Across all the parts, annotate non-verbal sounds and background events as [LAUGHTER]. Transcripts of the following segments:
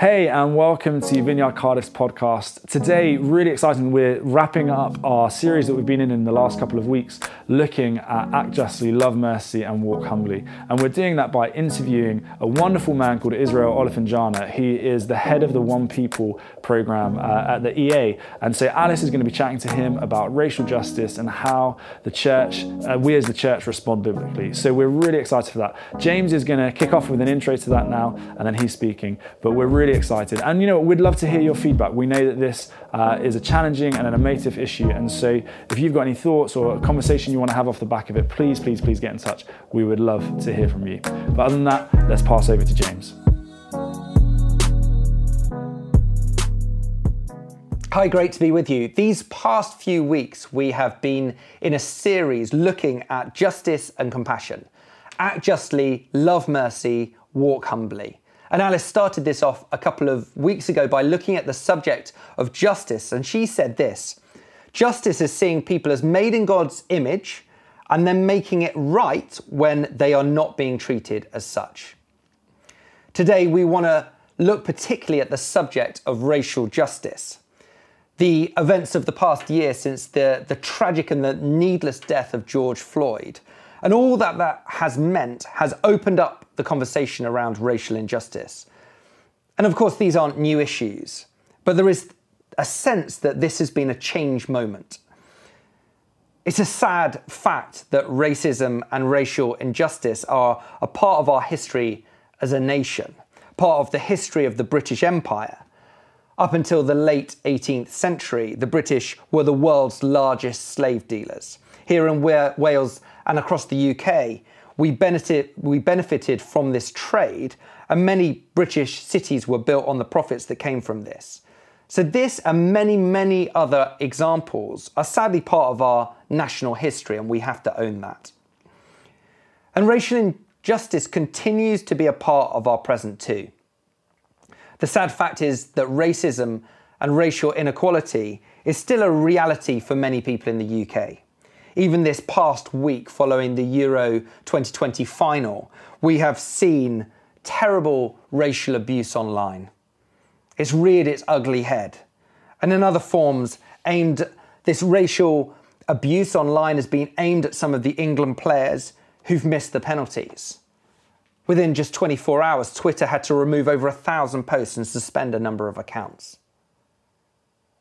Hey, and welcome to Vineyard Cardiff's podcast. Today, really exciting, we're wrapping up our series that we've been in in the last couple of weeks, looking at Act Justly, Love Mercy, and Walk Humbly. And we're doing that by interviewing a wonderful man called Israel Olofinjana. He is the head of the One People program uh, at the EA. And so Alice is going to be chatting to him about racial justice and how the church, uh, we as the church, respond biblically. So we're really excited for that. James is going to kick off with an intro to that now, and then he's speaking. But we're really excited. And you know, we'd love to hear your feedback. We know that this uh, is a challenging and an emotive issue. And so if you've got any thoughts or a conversation you want to have off the back of it, please, please, please get in touch. We would love to hear from you. But other than that, let's pass over to James. Hi, great to be with you. These past few weeks, we have been in a series looking at justice and compassion. Act justly, love mercy, walk humbly. And Alice started this off a couple of weeks ago by looking at the subject of justice. And she said this Justice is seeing people as made in God's image and then making it right when they are not being treated as such. Today, we want to look particularly at the subject of racial justice. The events of the past year since the, the tragic and the needless death of George Floyd, and all that that has meant has opened up the conversation around racial injustice. And of course, these aren't new issues, but there is a sense that this has been a change moment. It's a sad fact that racism and racial injustice are a part of our history as a nation, part of the history of the British Empire. Up until the late 18th century, the British were the world's largest slave dealers. Here in Wales and across the UK, we, benefit, we benefited from this trade, and many British cities were built on the profits that came from this. So, this and many, many other examples are sadly part of our national history, and we have to own that. And racial injustice continues to be a part of our present too. The sad fact is that racism and racial inequality is still a reality for many people in the UK. Even this past week, following the Euro 2020 final, we have seen terrible racial abuse online. It's reared its ugly head. And in other forms, aimed this racial abuse online has been aimed at some of the England players who've missed the penalties. Within just 24 hours, Twitter had to remove over a thousand posts and suspend a number of accounts.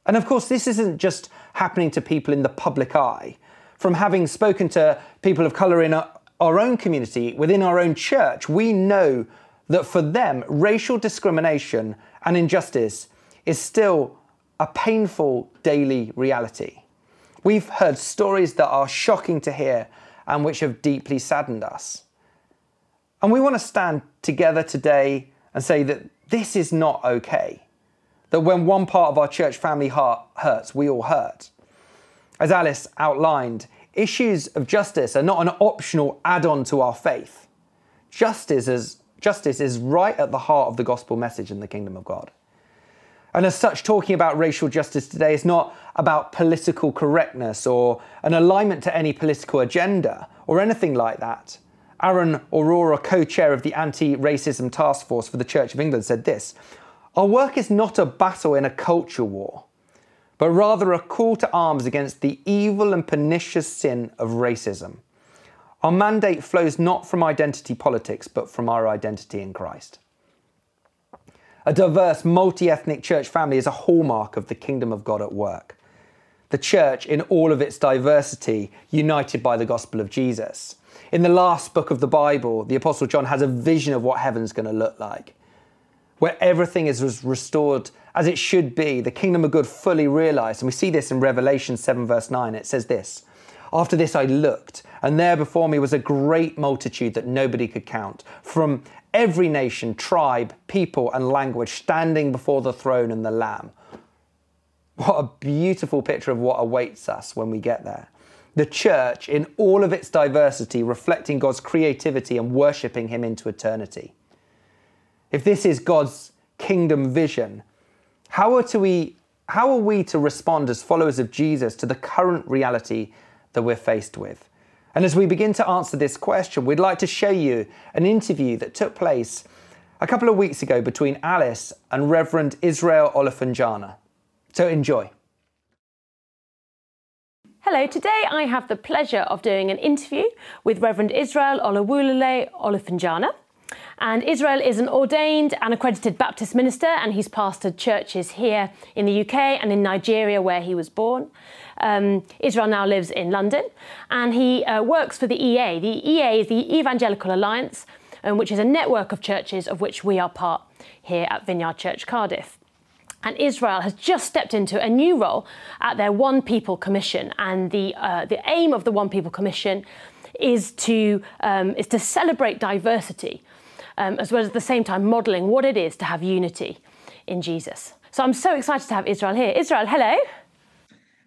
And of course, this isn't just happening to people in the public eye. From having spoken to people of colour in our own community, within our own church, we know that for them, racial discrimination and injustice is still a painful daily reality. We've heard stories that are shocking to hear and which have deeply saddened us. And we want to stand together today and say that this is not okay. That when one part of our church family heart hurts, we all hurt. As Alice outlined, issues of justice are not an optional add on to our faith. Justice is, justice is right at the heart of the gospel message in the kingdom of God. And as such, talking about racial justice today is not about political correctness or an alignment to any political agenda or anything like that. Arun Arora, co chair of the Anti Racism Task Force for the Church of England, said this Our work is not a battle in a culture war, but rather a call to arms against the evil and pernicious sin of racism. Our mandate flows not from identity politics, but from our identity in Christ. A diverse, multi ethnic church family is a hallmark of the kingdom of God at work. The church, in all of its diversity, united by the gospel of Jesus. In the last book of the Bible, the Apostle John has a vision of what heaven's going to look like, where everything is restored as it should be, the kingdom of God fully realized. And we see this in Revelation 7, verse 9. It says this After this I looked, and there before me was a great multitude that nobody could count, from every nation, tribe, people, and language, standing before the throne and the Lamb. What a beautiful picture of what awaits us when we get there the church in all of its diversity, reflecting God's creativity and worshipping Him into eternity. If this is God's kingdom vision, how are, to we, how are we to respond as followers of Jesus to the current reality that we're faced with? And as we begin to answer this question, we'd like to show you an interview that took place a couple of weeks ago between Alice and Reverend Israel Olofinjana. So enjoy. Hello, today I have the pleasure of doing an interview with Reverend Israel Olawulule Olofinjana. And Israel is an ordained and accredited Baptist minister, and he's pastored churches here in the UK and in Nigeria, where he was born. Um, Israel now lives in London, and he uh, works for the EA. The EA is the Evangelical Alliance, um, which is a network of churches of which we are part here at Vineyard Church Cardiff. And Israel has just stepped into a new role at their One People Commission, and the uh, the aim of the One People Commission is to um, is to celebrate diversity um, as well as at the same time modelling what it is to have unity in Jesus. So I'm so excited to have Israel here. Israel, hello.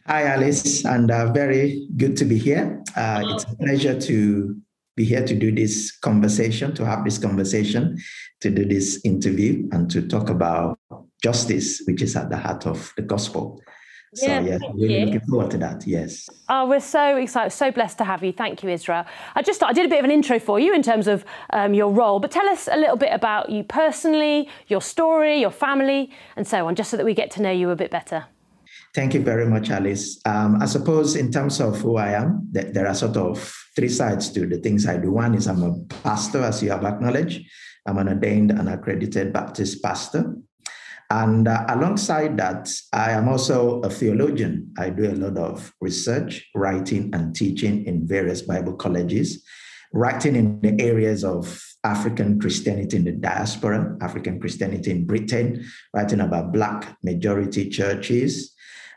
Hi, Alice, and uh, very good to be here. Uh, it's a pleasure to be here to do this conversation, to have this conversation, to do this interview, and to talk about justice, which is at the heart of the gospel. So yeah, yes, really you. looking forward to that. Yes. Oh, we're so excited, so blessed to have you. Thank you, Israel. I just I did a bit of an intro for you in terms of um, your role, but tell us a little bit about you personally, your story, your family, and so on, just so that we get to know you a bit better. Thank you very much, Alice. Um, I suppose in terms of who I am, there are sort of three sides to the things I do. One is I'm a pastor, as you have acknowledged. I'm an ordained and accredited Baptist pastor. And uh, alongside that, I am also a theologian. I do a lot of research, writing, and teaching in various Bible colleges, writing in the areas of African Christianity in the diaspora, African Christianity in Britain, writing about Black majority churches.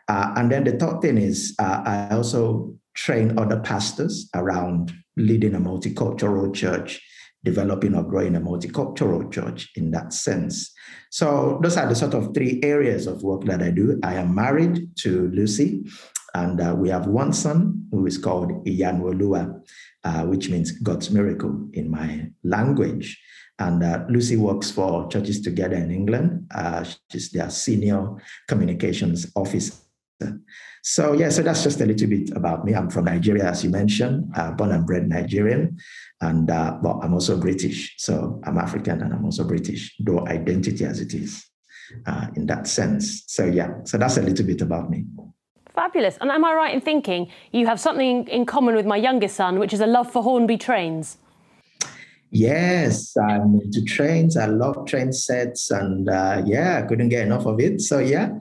Uh, and then the third thing is, uh, I also train other pastors around leading a multicultural church developing or growing a multicultural church in that sense. So those are the sort of three areas of work that I do. I am married to Lucy, and uh, we have one son who is called Iyanuoluwa, uh, which means God's miracle in my language. And uh, Lucy works for Churches Together in England. Uh, she's their senior communications officer. So yeah, so that's just a little bit about me. I'm from Nigeria, as you mentioned, uh, born and bred Nigerian, and uh, but I'm also British. So I'm African and I'm also British, though identity as it is uh, in that sense. So yeah, so that's a little bit about me. Fabulous. And am I right in thinking you have something in common with my youngest son, which is a love for Hornby trains? Yes, I'm into trains. I love train sets, and uh, yeah, I couldn't get enough of it. So yeah,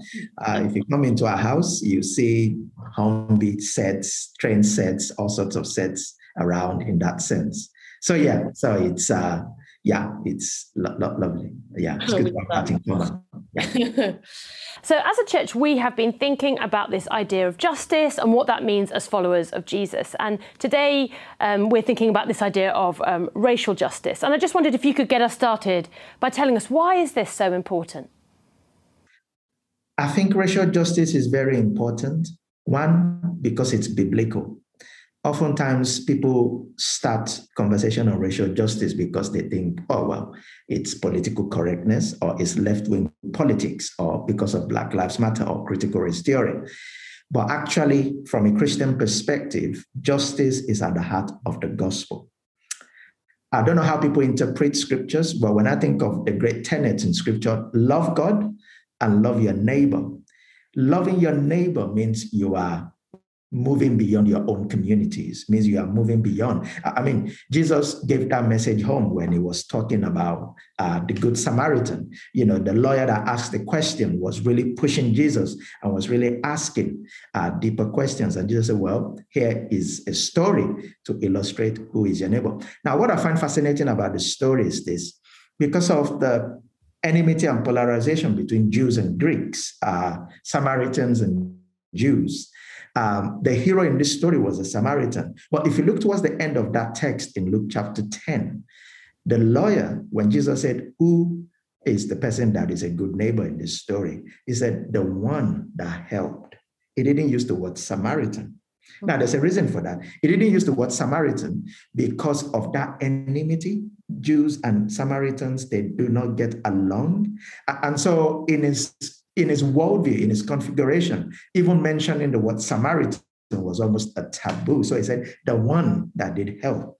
uh, if you come into our house, you see Hornby sets, train sets, all sorts of sets around in that sense. So yeah, so it's uh, yeah, it's lo- lo- lovely. Yeah, it's good to have that in common. Yeah. [LAUGHS] So, as a church, we have been thinking about this idea of justice and what that means as followers of Jesus. And today, um, we're thinking about this idea of um, racial justice. And I just wondered if you could get us started by telling us why is this so important? I think racial justice is very important. One, because it's biblical oftentimes people start conversation on racial justice because they think, oh, well, it's political correctness or it's left wing politics or because of Black Lives Matter or critical race theory. But actually, from a Christian perspective, justice is at the heart of the gospel. I don't know how people interpret scriptures, but when I think of the great tenets in scripture, love God and love your neighbor. Loving your neighbor means you are moving beyond your own communities means you are moving beyond. I mean jesus gave that message home when he was talking about uh, the good samaritan. You know the lawyer that asked the question was really pushing jesus and was really asking uh, deeper questions. And jesus said well here is a story to illustrate who is your neighbor. Now what i find fascinating about the story is this. Because of the enmity and polarization between jews and greeks uh, samaritans and jews um, the hero in this story was a Samaritan. But if you look towards the end of that text in Luke chapter 10, the lawyer, when Jesus said, Who is the person that is a good neighbor in this story? He said, The one that helped. He didn't use the word Samaritan. Now, there's a reason for that. He didn't use the word Samaritan because of that enmity. Jews and Samaritans, they do not get along. And so, in his in his worldview, in his configuration, even mentioning the word Samaritan was almost a taboo. So he said, the one that did help.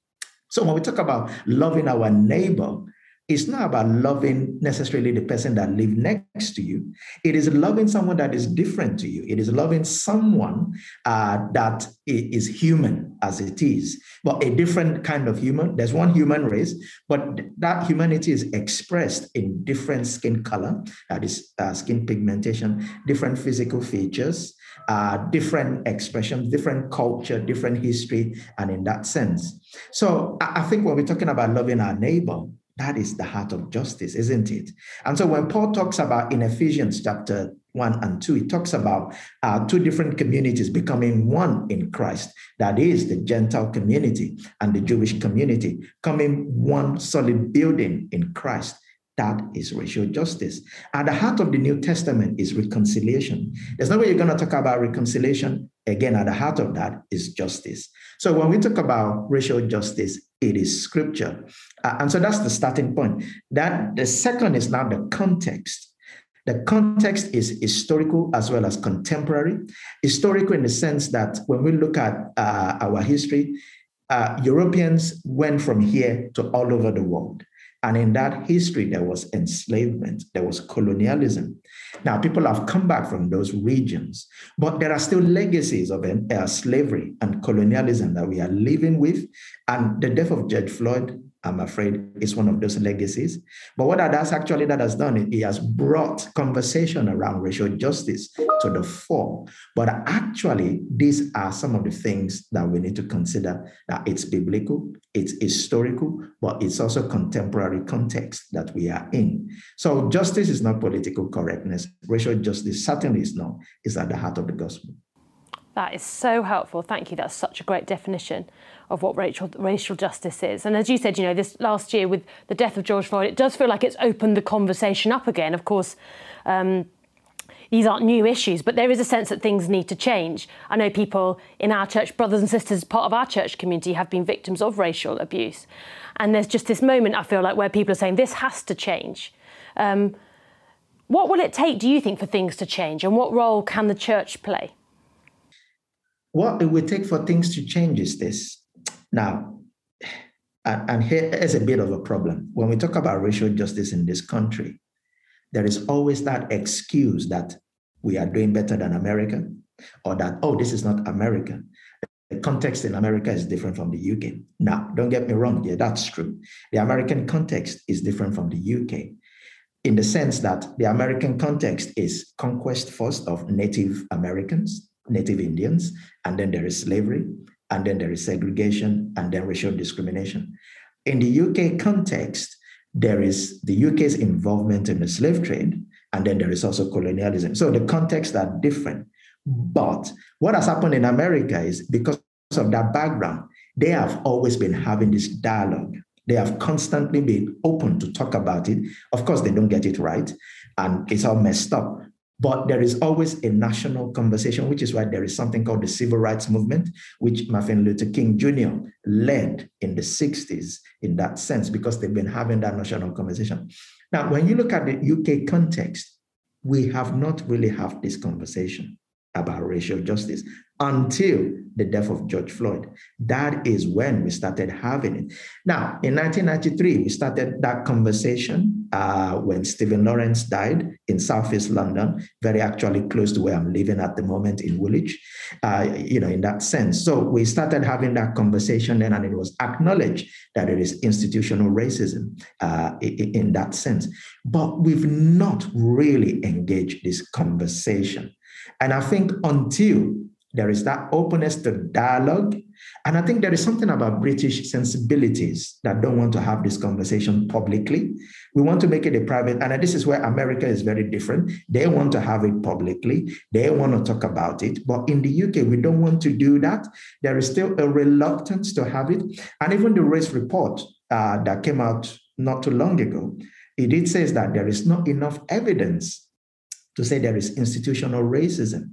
So when we talk about loving our neighbor, it's not about loving necessarily the person that lives next to you. It is loving someone that is different to you. It is loving someone uh, that is human as it is, but a different kind of human. There's one human race, but that humanity is expressed in different skin color, that is uh, skin pigmentation, different physical features, uh, different expressions, different culture, different history, and in that sense. So I think when we're talking about loving our neighbor, that is the heart of justice, isn't it? And so when Paul talks about in Ephesians chapter 1 and 2, he talks about uh, two different communities becoming one in Christ. That is the Gentile community and the Jewish community coming one solid building in Christ. That is racial justice. At the heart of the New Testament is reconciliation. There's no way you're going to talk about reconciliation. Again, at the heart of that is justice. So when we talk about racial justice, it is scripture. Uh, and so that's the starting point. That the second is now the context. The context is historical as well as contemporary. Historical in the sense that when we look at uh, our history, uh, Europeans went from here to all over the world. And in that history, there was enslavement, there was colonialism. Now, people have come back from those regions, but there are still legacies of uh, slavery and colonialism that we are living with. And the death of George Floyd I'm afraid it's one of those legacies. But what that has actually that has done, it has brought conversation around racial justice to the fore. But actually, these are some of the things that we need to consider that it's biblical, it's historical, but it's also contemporary context that we are in. So justice is not political correctness. Racial justice certainly is not, is at the heart of the gospel. That is so helpful. Thank you. That's such a great definition of what racial, racial justice is. And as you said, you know, this last year with the death of George Floyd, it does feel like it's opened the conversation up again. Of course, um, these aren't new issues, but there is a sense that things need to change. I know people in our church, brothers and sisters, part of our church community, have been victims of racial abuse. And there's just this moment, I feel like, where people are saying this has to change. Um, what will it take, do you think, for things to change? And what role can the church play? What it will take for things to change is this. Now, and here is a bit of a problem. When we talk about racial justice in this country, there is always that excuse that we are doing better than America, or that, oh, this is not America. The context in America is different from the UK. Now, don't get me wrong, yeah, that's true. The American context is different from the UK in the sense that the American context is conquest first of Native Americans, Native Indians, and then there is slavery, and then there is segregation, and then racial discrimination. In the UK context, there is the UK's involvement in the slave trade, and then there is also colonialism. So the contexts are different. But what has happened in America is because of that background, they have always been having this dialogue. They have constantly been open to talk about it. Of course, they don't get it right, and it's all messed up. But there is always a national conversation, which is why there is something called the Civil Rights Movement, which Martin Luther King Jr. led in the 60s in that sense, because they've been having that national conversation. Now, when you look at the UK context, we have not really had this conversation about racial justice until the death of George Floyd. That is when we started having it. Now, in 1993, we started that conversation uh, when Stephen Lawrence died in Southeast London, very actually close to where I'm living at the moment in Woolwich, uh, you know, in that sense. So we started having that conversation then, and it was acknowledged that it is institutional racism uh, in, in that sense. But we've not really engaged this conversation. And I think until there is that openness to dialogue. And I think there is something about British sensibilities that don't want to have this conversation publicly. We want to make it a private, and this is where America is very different. They want to have it publicly, they want to talk about it. But in the UK, we don't want to do that. There is still a reluctance to have it. And even the race report uh, that came out not too long ago, it did says that there is not enough evidence to say there is institutional racism.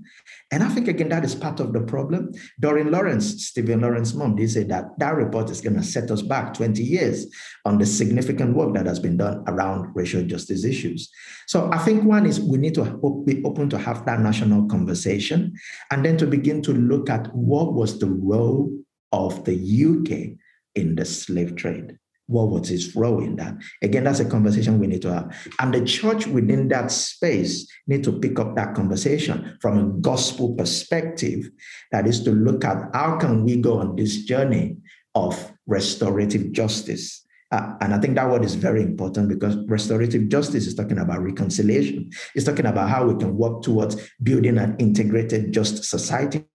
And I think, again, that is part of the problem. Doreen Lawrence, Stephen Lawrence's mom, they say that that report is going to set us back 20 years on the significant work that has been done around racial justice issues. So I think one is we need to be open to have that national conversation and then to begin to look at what was the role of the UK in the slave trade what his role in that? Again, that's a conversation we need to have. And the church within that space need to pick up that conversation from a gospel perspective. That is to look at how can we go on this journey of restorative justice. Uh, and I think that word is very important because restorative justice is talking about reconciliation. It's talking about how we can work towards building an integrated, just society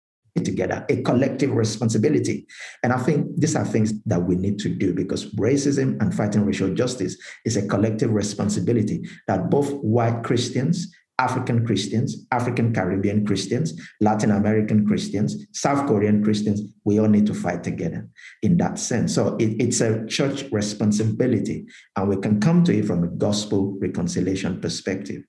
together, a collective responsibility. And I think these are things that we need to do because racism and fighting racial justice is a collective responsibility that both white Christians, African Christians, African Caribbean Christians, Latin American Christians, South Korean Christians, we all need to fight together in that sense. So it, it's a church responsibility, and we can come to it from a gospel reconciliation perspective.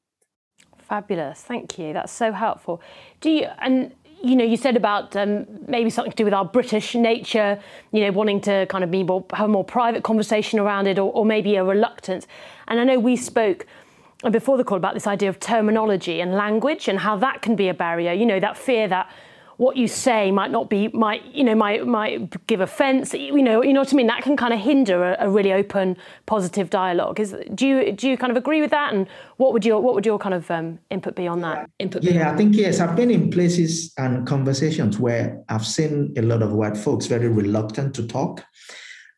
Fabulous, thank you. That's so helpful. Do you and you know, you said about um, maybe something to do with our British nature, you know, wanting to kind of be more, have a more private conversation around it, or, or maybe a reluctance. And I know we spoke before the call about this idea of terminology and language and how that can be a barrier. You know, that fear that what you say might not be might you know might might give offence you know you know what I mean? That can kind of hinder a, a, really open positive dialogue. Is do you do you kind of agree with that? And what would your what would your kind of um, input be on that? Input yeah I think yes I've been in places and conversations where I've seen a lot of white folks very reluctant to talk.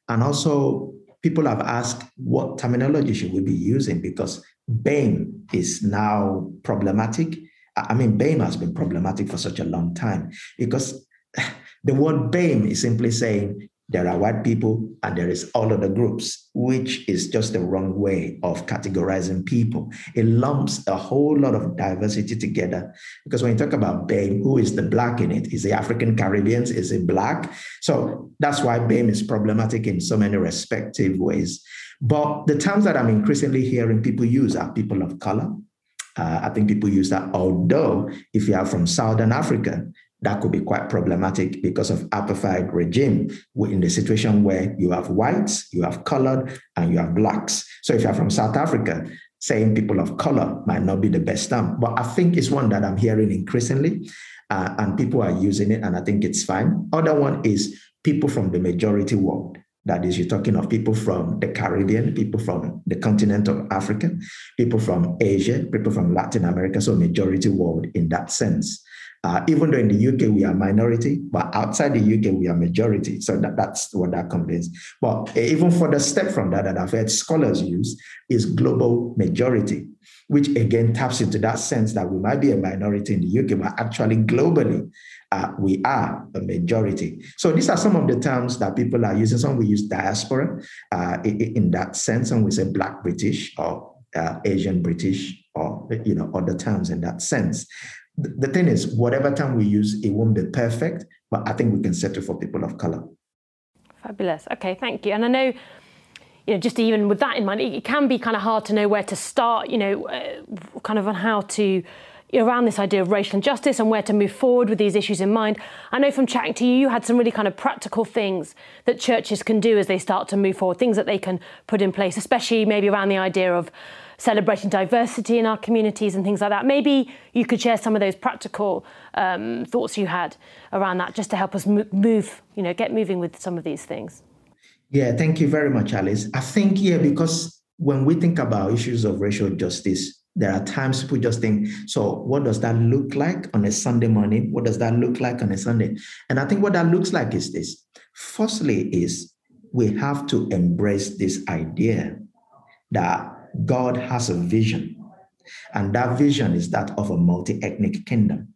And also people have asked what terminology should we be using because BAME is now problematic I mean, BAME has been problematic for such a long time because [SIGHS] the word BAME is simply saying there are white people and there is all other groups, which is just the wrong way of categorizing people. It lumps a whole lot of diversity together because when you talk about BAME, who is the black in it? Is it African Caribbeans? Is it black? So that's why BAME is problematic in so many respective ways. But the terms that I'm increasingly hearing people use are people of color, uh, I think people use that. Although, if you are from Southern Africa, that could be quite problematic because of apartheid regime in the situation where you have whites, you have colored, and you have blacks. So if you're from South Africa, saying people of color might not be the best term, but I think it's one that I'm hearing increasingly, uh, and people are using it, and I think it's fine. Other one is people from the majority world. That is, you're talking of people from the Caribbean, people from the continent of Africa, people from Asia, people from Latin America, so majority world in that sense. Uh, even though in the UK we are minority, but outside the UK we are majority. So that, that's what that conveys. But even for the step from that that I've heard scholars use is global majority, which again taps into that sense that we might be a minority in the UK, but actually globally uh, we are a majority. So these are some of the terms that people are using. Some we use diaspora uh, in, that sense, and we say Black British or uh, Asian British or you know other terms in that sense. The, the thing is, whatever term we use, it won't be perfect, but I think we can settle for people of color. Fabulous. Okay, thank you. And I know you know, just even with that in mind, it can be kind of hard to know where to start, you know, uh, kind of on how to around this idea of racial injustice and where to move forward with these issues in mind. I know from chatting to you, you had some really kind of practical things that churches can do as they start to move forward, things that they can put in place, especially maybe around the idea of celebrating diversity in our communities and things like that. Maybe you could share some of those practical um, thoughts you had around that just to help us move, you know, get moving with some of these things. Yeah, thank you very much, Alice. I think, yeah, because when we think about issues of racial justice, there are times people just think, so what does that look like on a Sunday morning? What does that look like on a Sunday? And I think what that looks like is this. Firstly, is we have to embrace this idea that God has a vision. And that vision is that of a multi-ethnic kingdom.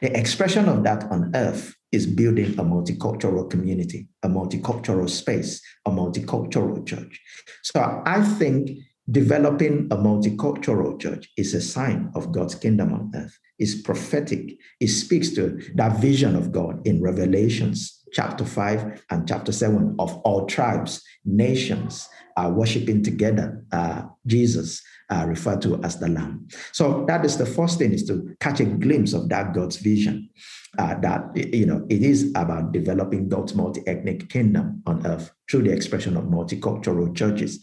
The expression of that on earth is building a multicultural community, a multicultural space, a multicultural church. So I think Developing a multicultural church is a sign of God's kingdom on earth. It's prophetic. It speaks to that vision of God in Revelations chapter 5 and chapter 7 of all tribes, nations are worshiping together uh, Jesus, uh, referred to as the Lamb. So that is the first thing is to catch a glimpse of that God's vision. Uh, that you know it is about developing God's multi-ethnic kingdom on earth through the expression of multicultural churches.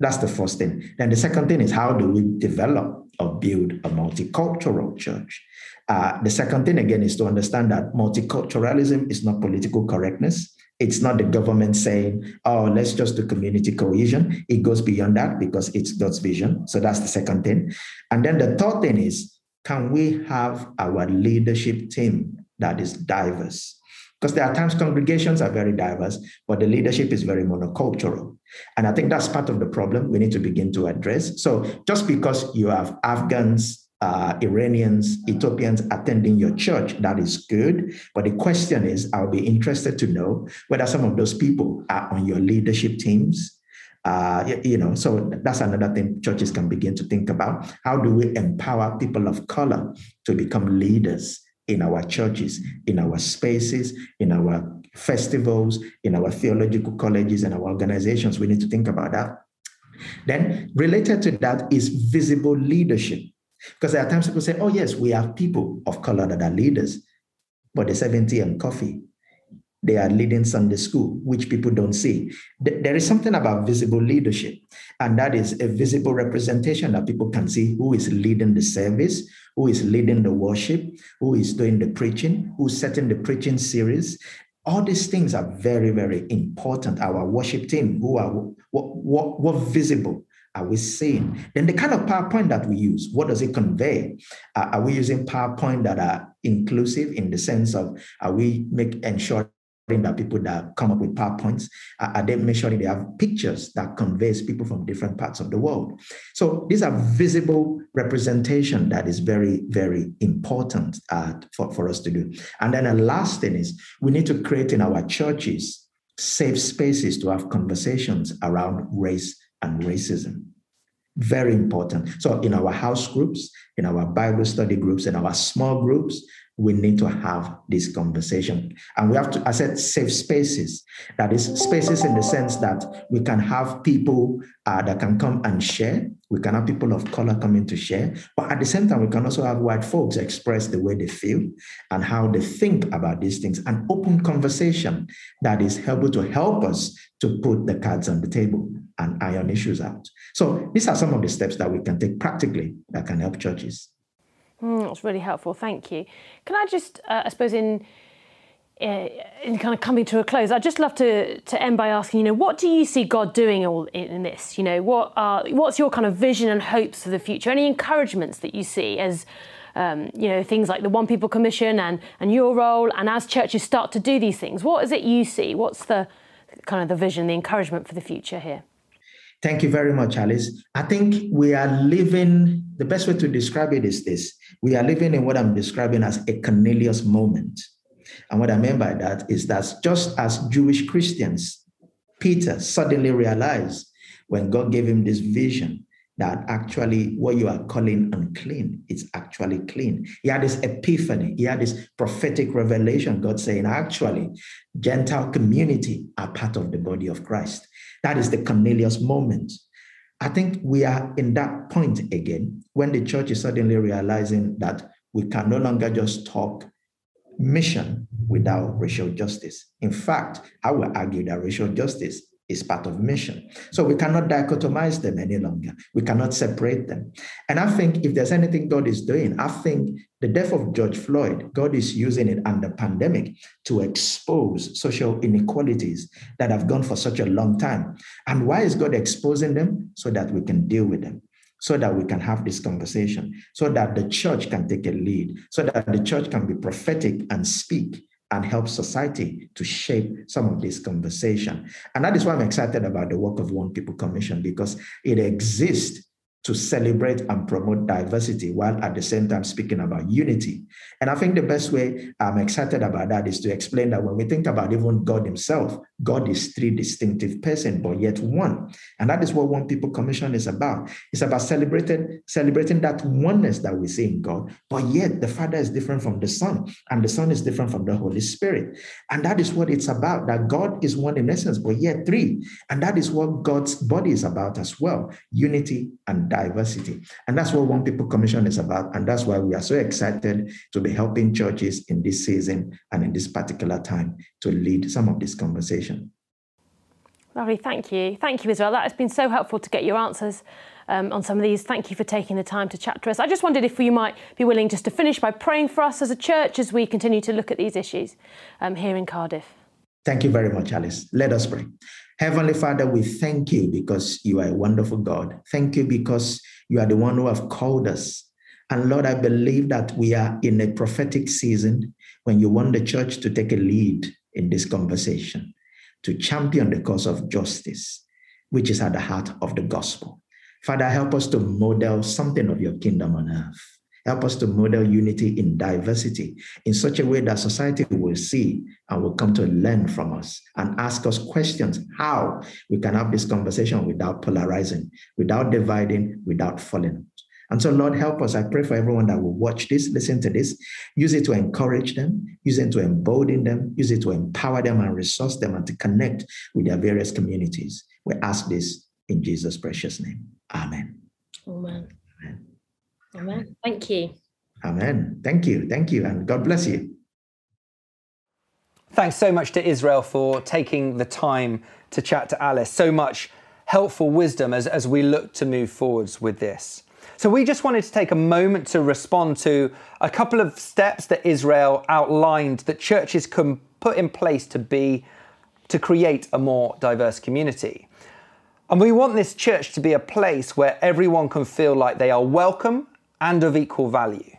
That's the first thing. Then the second thing is how do we develop or build a multicultural church? Uh, the second thing, again, is to understand that multiculturalism is not political correctness. It's not the government saying, oh, let's just do community cohesion. It goes beyond that because it's God's vision. So that's the second thing. And then the third thing is, can we have our leadership team that is diverse? Because there are times congregations are very diverse, but the leadership is very monocultural. And I think that's part of the problem we need to begin to address. So just because you have Afghans, uh, Iranians, Ethiopians attending your church, that is good. But the question is, I'll be interested to know whether some of those people are on your leadership teams. Uh, you know, so that's another thing churches can begin to think about. How do we empower people of color to become leaders in our churches, in our spaces, in our festivals, in our theological colleges, and our organizations? We need to think about that. Then, related to that is visible leadership. Because there are times people say, oh, yes, we have people of color that are leaders, but the 70 and coffee, they are leading Sunday school, which people don't see. There is something about visible leadership, and that is a visible representation that people can see who is leading the service, who is leading the worship, who is doing the preaching, who's setting the preaching series. All these things are very, very important. Our worship team, who are what, what, what visible are we seeing? Then the kind of PowerPoint that we use, what does it convey? Uh, are we using PowerPoint that are inclusive in the sense of are we make ensuring that people that come up with PowerPoints are they make sure they have pictures that conveys people from different parts of the world? So these are visible representation that is very, very important uh, for, for us to do. And then the last thing is we need to create in our churches safe spaces to have conversations around race and racism. Very important. So, in our house groups, in our Bible study groups, in our small groups, we need to have this conversation. And we have to, said, safe spaces. That is, spaces in the sense that we can have people uh, that can come and share. We can have people of color coming to share. But at the same time, we can also have white folks express the way they feel and how they think about these things. An open conversation that is able to help us to put the cards on the table and iron issues out. So these are some of the steps that we can take practically that can help churches. Mm, that's really helpful. Thank you. Can I just, uh, I suppose, in uh, in kind of coming to a close, I'd just love to to end by asking, you know, what do you see God doing all in, this? You know, what are what's your kind of vision and hopes for the future? Any encouragements that you see as um, you know, things like the One People Commission and, and your role, and as churches start to do these things, what is it you see? What's the kind of the vision, the encouragement for the future here? Thank you very much, Alice. I think we are living, the best way to describe it is this we are living in what I'm describing as a Cornelius moment. And what I mean by that is that just as Jewish Christians, Peter suddenly realized when God gave him this vision that actually what you are calling unclean is actually clean. He had this epiphany, he had this prophetic revelation, God saying, actually, Gentile community are part of the body of Christ. That is the Cornelius moment. I think we are in that point again when the church is suddenly realizing that we can no longer just talk mission without racial justice. In fact, I will argue that racial justice is part of mission. So we cannot dichotomize them any longer. We cannot separate them. And I think if there's anything God is doing, I think the death of George Floyd, God is using it under pandemic to expose social inequalities that have gone for such a long time. And why is God exposing them? So that we can deal with them so that we can have this conversation, so that the church can take a lead, so that the church can be prophetic and speak and help society to shape some of this conversation. And that is why I'm excited about the work of One People Commission because it exists to celebrate and promote diversity while at the same time speaking about unity. And I think the best way I'm excited about that is to explain that when we think about even God Himself, God is three distinctive persons, but yet one. And that is what One People Commission is about. It's about celebrating, celebrating that oneness that we see in God, but yet the Father is different from the Son, and the Son is different from the Holy Spirit. And that is what it's about, that God is one in essence, but yet three. And that is what God's body is about as well, unity and diversity. And that's what One People Commission is about. And that's why we are so excited to be helping churches in this season and in this particular time to lead some of this conversation. Lovely, thank you. Thank you, Israel. That has been so helpful to get your answers um, on some of these. Thank you for taking the time to chat to us. I just wondered if you might be willing just to finish by praying for us as a church as we continue to look at these issues um, here in Cardiff. Thank you very much, Alice. Let us pray. Heavenly Father, we thank you because you are a wonderful God. Thank you because you are the one who have called us. And Lord, I believe that we are in a prophetic season when you want the church to take a lead in this conversation, to champion the cause of justice, which is at the heart of the gospel. Father, help us to model something of your kingdom on earth. Help us to model unity in diversity in such a way that society will see and will come to learn from us and ask us questions how we can have this conversation without polarizing, without dividing, without falling. And so, Lord, help us. I pray for everyone that will watch this, listen to this, use it to encourage them, use it to embolden them, use it to empower them and resource them and to connect with their various communities. We ask this in Jesus' precious name. Amen. Amen. Amen. Amen. Thank you. Amen. Thank you. Thank you. And God bless you. Thanks so much to Israel for taking the time to chat to Alice. So much helpful wisdom as, as we look to move forwards with this. So, we just wanted to take a moment to respond to a couple of steps that Israel outlined that churches can put in place to be to create a more diverse community. And we want this church to be a place where everyone can feel like they are welcome and of equal value.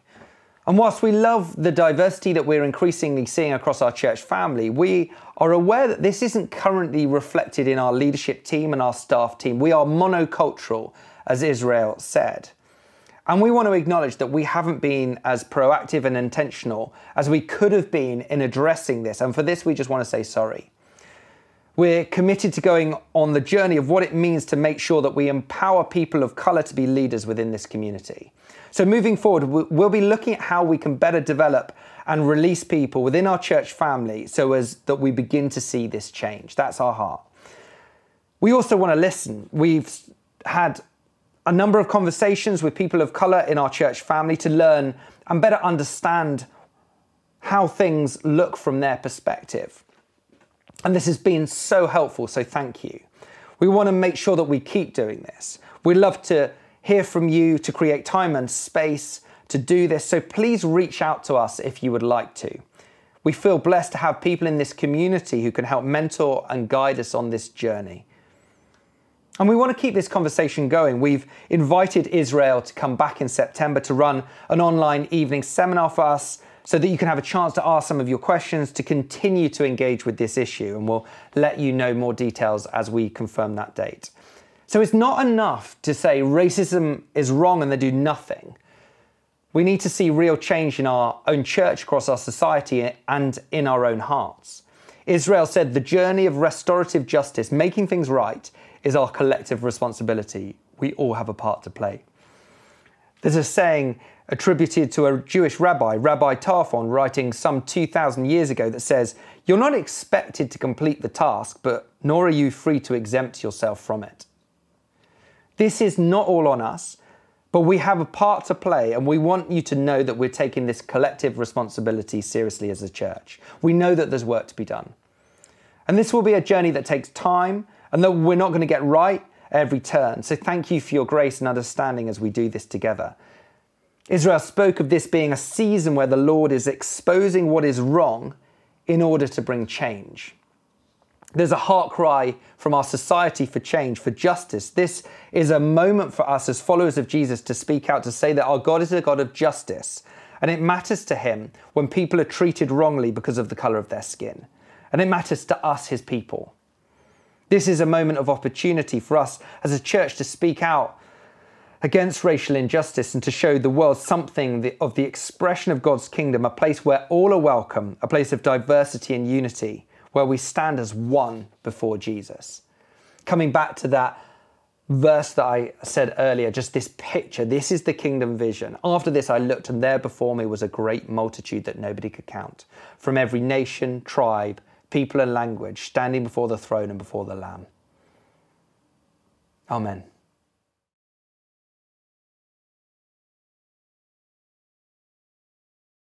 And whilst we love the diversity that we're increasingly seeing across our church family, we are aware that this isn't currently reflected in our leadership team and our staff team. We are monocultural, as Israel said. And we want to acknowledge that we haven't been as proactive and intentional as we could have been in addressing this. And for this, we just want to say sorry. We're committed to going on the journey of what it means to make sure that we empower people of colour to be leaders within this community. So, moving forward, we'll be looking at how we can better develop and release people within our church family so as that we begin to see this change. That's our heart. We also want to listen. We've had a number of conversations with people of colour in our church family to learn and better understand how things look from their perspective. And this has been so helpful, so thank you. We want to make sure that we keep doing this. We'd love to hear from you to create time and space to do this, so please reach out to us if you would like to. We feel blessed to have people in this community who can help mentor and guide us on this journey. And we want to keep this conversation going. We've invited Israel to come back in September to run an online evening seminar for us so that you can have a chance to ask some of your questions to continue to engage with this issue. And we'll let you know more details as we confirm that date. So it's not enough to say racism is wrong and they do nothing. We need to see real change in our own church, across our society, and in our own hearts. Israel said the journey of restorative justice, making things right, is our collective responsibility. We all have a part to play. There's a saying attributed to a Jewish rabbi, Rabbi Tarfon, writing some 2,000 years ago that says, You're not expected to complete the task, but nor are you free to exempt yourself from it. This is not all on us, but we have a part to play, and we want you to know that we're taking this collective responsibility seriously as a church. We know that there's work to be done. And this will be a journey that takes time and that we're not going to get right every turn. So thank you for your grace and understanding as we do this together. Israel spoke of this being a season where the Lord is exposing what is wrong in order to bring change. There's a heart cry from our society for change, for justice. This is a moment for us as followers of Jesus to speak out, to say that our God is a God of justice. And it matters to Him when people are treated wrongly because of the colour of their skin. And it matters to us, His people. This is a moment of opportunity for us as a church to speak out against racial injustice and to show the world something of the expression of God's kingdom, a place where all are welcome, a place of diversity and unity, where we stand as one before Jesus. Coming back to that verse that I said earlier, just this picture, this is the kingdom vision. After this, I looked, and there before me was a great multitude that nobody could count, from every nation, tribe, people, and language, standing before the throne and before the Lamb. Amen.